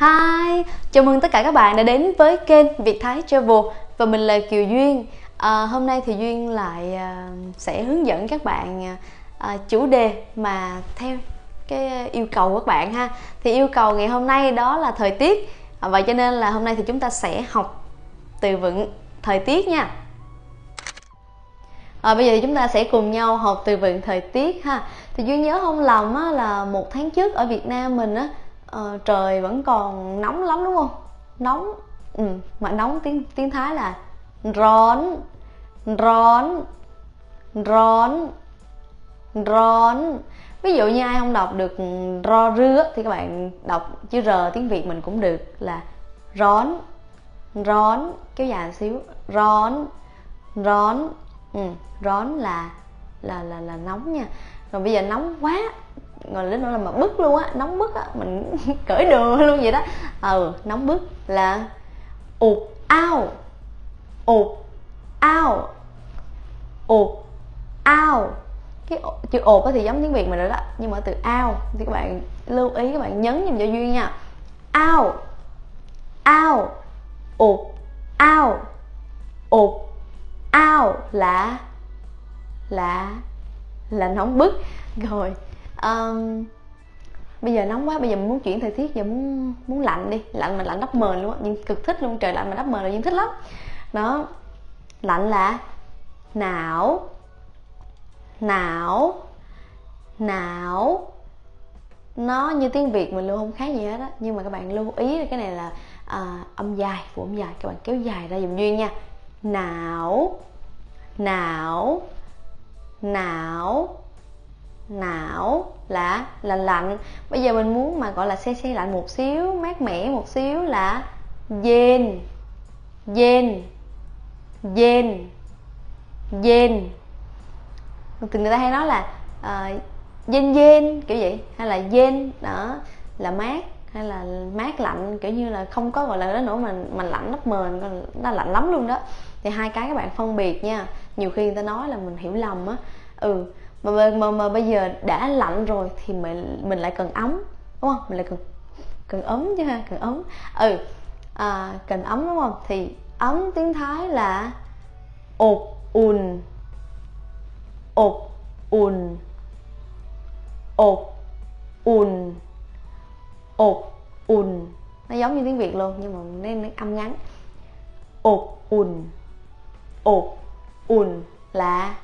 Hi, chào mừng tất cả các bạn đã đến với kênh Việt Thái Travel và mình là Kiều Duyên. À, hôm nay thì Duyên lại à, sẽ hướng dẫn các bạn à, chủ đề mà theo cái yêu cầu của các bạn ha. Thì yêu cầu ngày hôm nay đó là thời tiết. À, vậy cho nên là hôm nay thì chúng ta sẽ học từ vựng thời tiết nha. À, bây giờ thì chúng ta sẽ cùng nhau học từ vựng thời tiết ha. Thì Duyên nhớ không lầm á, là một tháng trước ở Việt Nam mình á uh, trời vẫn còn nóng lắm đúng không? Nóng ừ, mà nóng tiếng tiếng thái là rón rón rón rón. Ví dụ như ai không đọc được ro rứa thì các bạn đọc chữ r tiếng việt mình cũng được là rón rón kéo dài xíu rón rón. Ừ, rón là là là là nóng nha. Rồi bây giờ nóng quá gọi là nó là mà bức luôn á, nóng bức á, mình cởi đường luôn vậy đó. Ừ nóng bức là ụt ao ụt ao ụt ao. Cái chữ ột thì giống tiếng việt mình rồi đó, nhưng mà từ ao thì các bạn lưu ý, các bạn nhấn giùm cho duyên nha. Ao ao, ụt ao. Ụt ao là là là nóng bức. Rồi um, bây giờ nóng quá bây giờ muốn chuyển thời tiết giờ muốn muốn lạnh đi. Lạnh mà lạnh đắp mền luôn á nhưng cực thích luôn trời lạnh mà đắp mền là nhưng thích lắm. Đó lạnh là não não não. Nó như tiếng việt mình luôn không khác gì hết á nhưng mà các bạn lưu ý là cái này là à, âm dài phụ âm dài. Các bạn kéo dài ra dùm duyên nha. Não não não não là là lạnh. Bây giờ mình muốn mà gọi là xe xe lạnh một xíu mát mẻ một xíu là dên dên dên dên từ người ta hay nói là uh, dên dên kiểu vậy hay là dên đó là mát hay là mát lạnh kiểu như là không có gọi là đó nữa mà mình lạnh lắm mền nó lạnh lắm luôn đó. Thì hai cái các bạn phân biệt nha. Nhiều khi người ta nói là mình hiểu lầm á. Ừ mà, mà mà bây giờ đã lạnh rồi thì mình mình lại cần ấm đúng không? Mình lại cần cần ấm chứ ha cần ấm. Ừ à, cần ấm đúng không? Thì ấm tiếng thái là ột ùn ột ùn ột ùn ột ùn. Nó giống như tiếng việt luôn nhưng mà nên âm ngắn. Ột ùn ột ùn là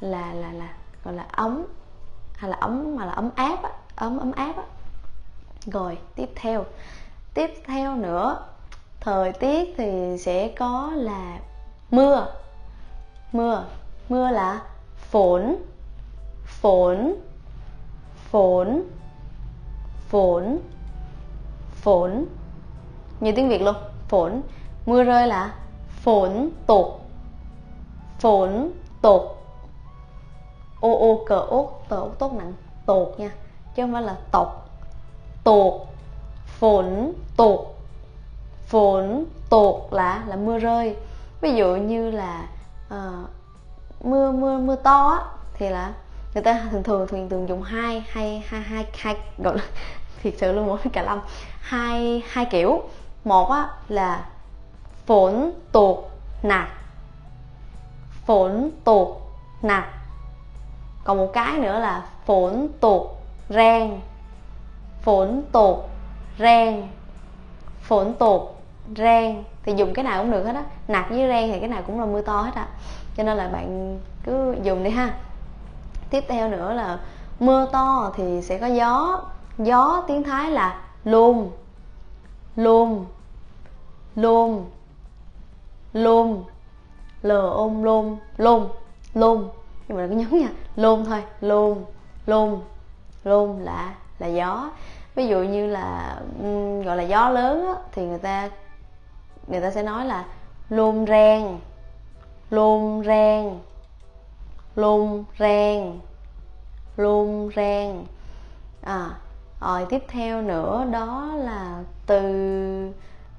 là là là gọi là ấm, hay là ấm mà là ấm áp á, ấm ấm áp á. Rồi, tiếp theo. Tiếp theo nữa, thời tiết thì sẽ có là mưa. Mưa mưa là phổn phổn phổn phổn phổn. Như tiếng việt luôn, phổn. Mưa rơi là phổn tục phổn tục ô ô cờ ốt tờ tốt nặng. Tột nha chứ không phải là tộc tột phồn tột phồn tột là là mưa rơi. Ví dụ như là uh, mưa mưa mưa to á thì là người ta thường thường thường thường dùng hai hai hai hai hai gọi là thiệt sự luôn mỗi cả lâm hai hai kiểu. Một á là phổn tột nạt phổn tột nạt còn một cái nữa là phổn tụt rang. Phổn tụt rang. Phổn tụt rang. Thì dùng cái nào cũng được hết á. Nạt với rang thì cái nào cũng là mưa to hết á cho nên là bạn cứ dùng đi ha. Tiếp theo nữa là mưa to thì sẽ có gió. Gió tiếng thái là luôn luôn luôn luôn lờ ôm luôn luôn luôn nhưng mà đừng có nhấn nha. Luôn thôi. Luôn luôn luôn là là gió. Ví dụ như là gọi là gió lớn á, thì người ta người ta sẽ nói là luôn rang luôn rang luôn rang luôn rang à rồi tiếp theo nữa đó là từ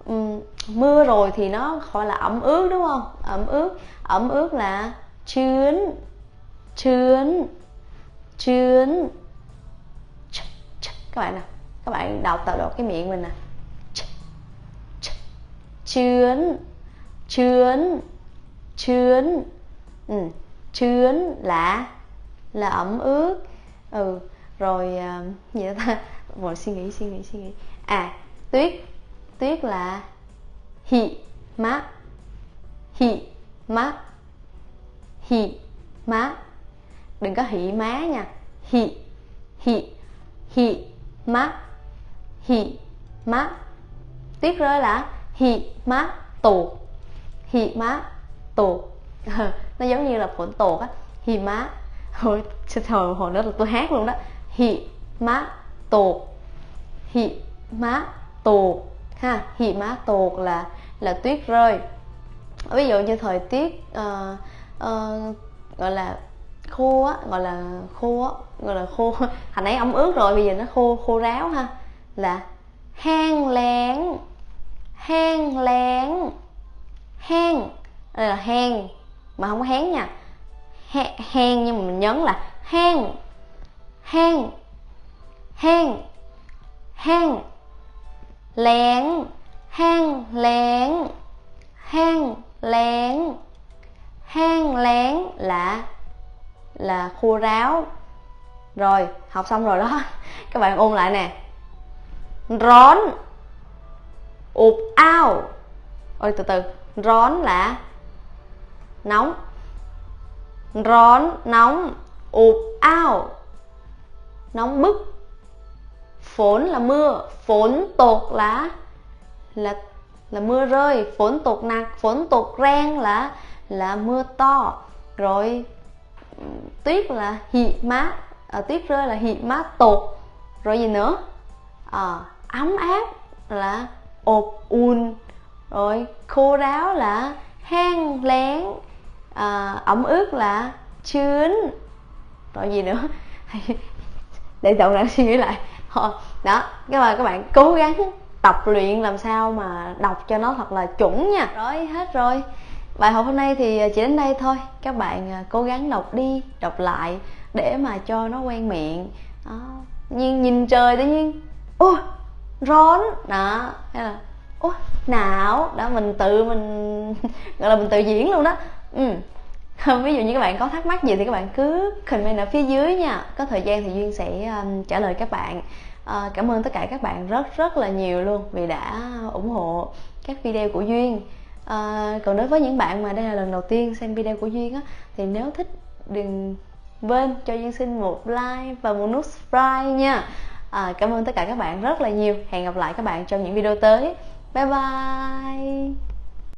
um, mưa rồi thì nó gọi là ẩm ướt đúng không? Ẩm ướt. Ẩm ướt là chướng chuyến chuyến các bạn nào? Các bạn đọc tạo đột cái miệng mình nè. Chướn chướn chướn ừ. chướn là là ẩm ướt. Ừ. Rồi uh, gì đó ta? Rồi suy nghĩ suy nghĩ suy nghĩ. À tuyết. Tuyết là hị má hị má hị má đừng có hị má nha. Hị hị hị má hị má. Tuyết rơi là hị má tuột hị má tuột ờ, nó giống như là phổn tuột á. Hị má. Hồi hồi hồi đó là tôi hát luôn đó. Hị má tuột hị má tuột ha hị má tuột là là tuyết rơi. Ví dụ như thời tiết uh, uh, gọi là khô á, gọi là khô á, gọi là khô. Hồi nãy ống ướt rồi, bây giờ nó khô khô ráo ha. Là hang lén hang lén hang. Đây là hang, mà không có hén nha. Hang nhưng mà mình nhấn là hang hang hang hang. Lén hang lén hang lén hang lén là là khô ráo. Rồi, học xong rồi đó. Các bạn ôn lại nè. Rón. Ụp ao. Ôi, từ từ. Rón là nóng. Rón nóng. Ụp ao. Nóng bức. Phốn là mưa. Phốn tột là là là mưa rơi. Phốn tột nặng. Phốn tột rang là là mưa to. Rồi tuyết là hị má, à, tuyết rơi là hị má tột. Rồi gì nữa? À, ấm áp là ột un rồi khô ráo là hang lén. À, ẩm ướt là chướn. Rồi gì nữa? Để tổng lại suy nghĩ lại. Ờ, đó các bạn các bạn cố gắng tập luyện làm sao mà đọc cho nó thật là chuẩn nha. Rồi hết rồi bài học hôm nay thì à, chỉ đến đây thôi. Các bạn à, cố gắng đọc đi đọc lại để mà cho nó quen miệng. Đó. nhưng nhìn trời tự nhiên ô rón! Đó. Hay là ô não! Đó mình tự mình gọi là mình tự diễn luôn đó. Ừ ví dụ như các bạn có thắc mắc gì thì các bạn cứ comment ở phía dưới nha. Có thời gian thì duyên sẽ um, trả lời các bạn. Uh, cảm ơn tất cả các bạn rất rất là nhiều luôn vì đã ủng hộ các video của duyên à, còn đối với những bạn mà đây là lần đầu tiên xem video của duyên á thì nếu thích đừng quên cho duyên xin một like và một nút subscribe nha. À, cảm ơn tất cả các bạn rất là nhiều. Hẹn gặp lại các bạn trong những video tới. Bye bye!